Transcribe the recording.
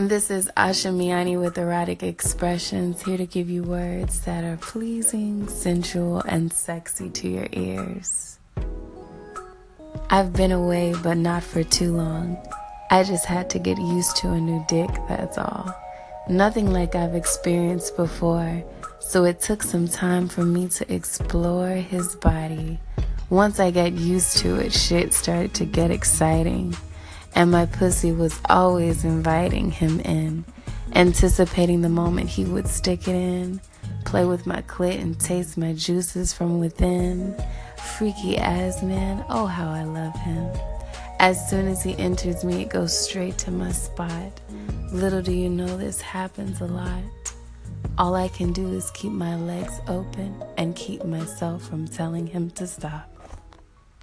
And this is Asha Miani with Erotic Expressions, here to give you words that are pleasing, sensual, and sexy to your ears. I've been away, but not for too long. I just had to get used to a new dick, that's all. Nothing like I've experienced before, so it took some time for me to explore his body. Once I got used to it, shit started to get exciting and my pussy was always inviting him in, anticipating the moment he would stick it in, play with my clit and taste my juices from within. Freaky ass man, oh how I love him. As soon as he enters me, it goes straight to my spot. Little do you know this happens a lot. All I can do is keep my legs open and keep myself from telling him to stop.